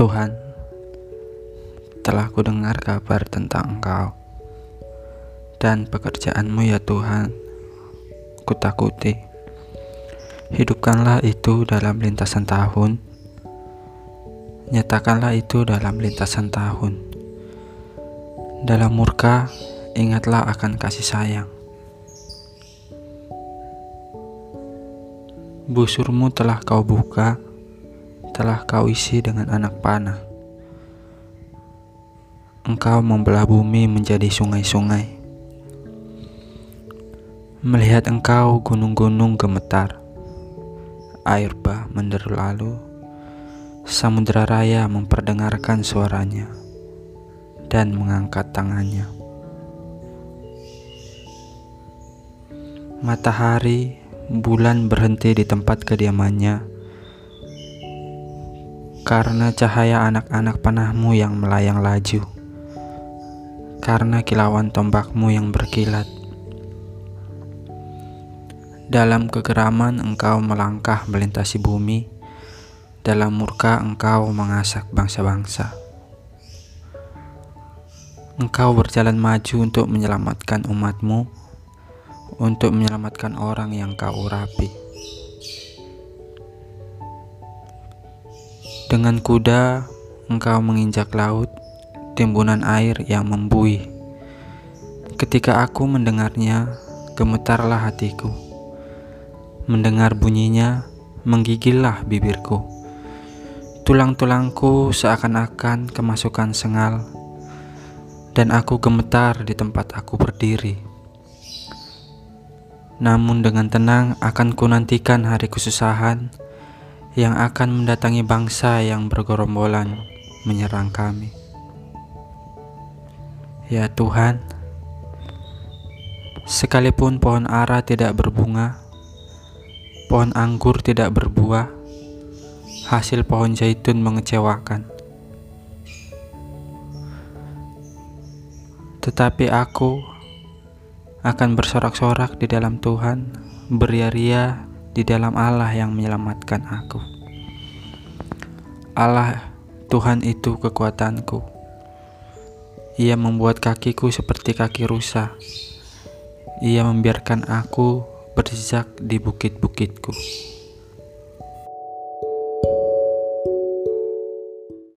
Tuhan, telah ku dengar kabar tentang Engkau dan pekerjaanmu ya Tuhan, ku takuti. Hidupkanlah itu dalam lintasan tahun, nyatakanlah itu dalam lintasan tahun. Dalam murka, ingatlah akan kasih sayang. Busurmu telah kau buka, telah kau isi dengan anak panah. Engkau membelah bumi menjadi sungai-sungai. Melihat engkau gunung-gunung gemetar, air bah menderu lalu, samudera raya memperdengarkan suaranya dan mengangkat tangannya. Matahari, bulan berhenti di tempat kediamannya karena cahaya anak-anak panahmu yang melayang laju, karena kilauan tombakmu yang berkilat. Dalam kegeraman engkau melangkah melintasi bumi, dalam murka engkau mengasak bangsa-bangsa. Engkau berjalan maju untuk menyelamatkan umatmu, untuk menyelamatkan orang yang kau urapi. Dengan kuda, engkau menginjak laut, timbunan air yang membuih. Ketika aku mendengarnya, gemetarlah hatiku. Mendengar bunyinya, menggigillah bibirku. Tulang-tulangku seakan-akan kemasukan sengal, dan aku gemetar di tempat aku berdiri. Namun dengan tenang akan kunantikan hari kesusahan, yang akan mendatangi bangsa yang bergerombolan menyerang kami. Ya Tuhan, sekalipun pohon ara tidak berbunga, pohon anggur tidak berbuah, hasil pohon zaitun mengecewakan. Tetapi aku akan bersorak-sorak di dalam Tuhan, beria-ria di dalam Allah yang menyelamatkan aku. Allah Tuhan itu kekuatanku. Ia membuat kakiku seperti kaki rusa. Ia membiarkan aku berjejak di bukit-bukitku.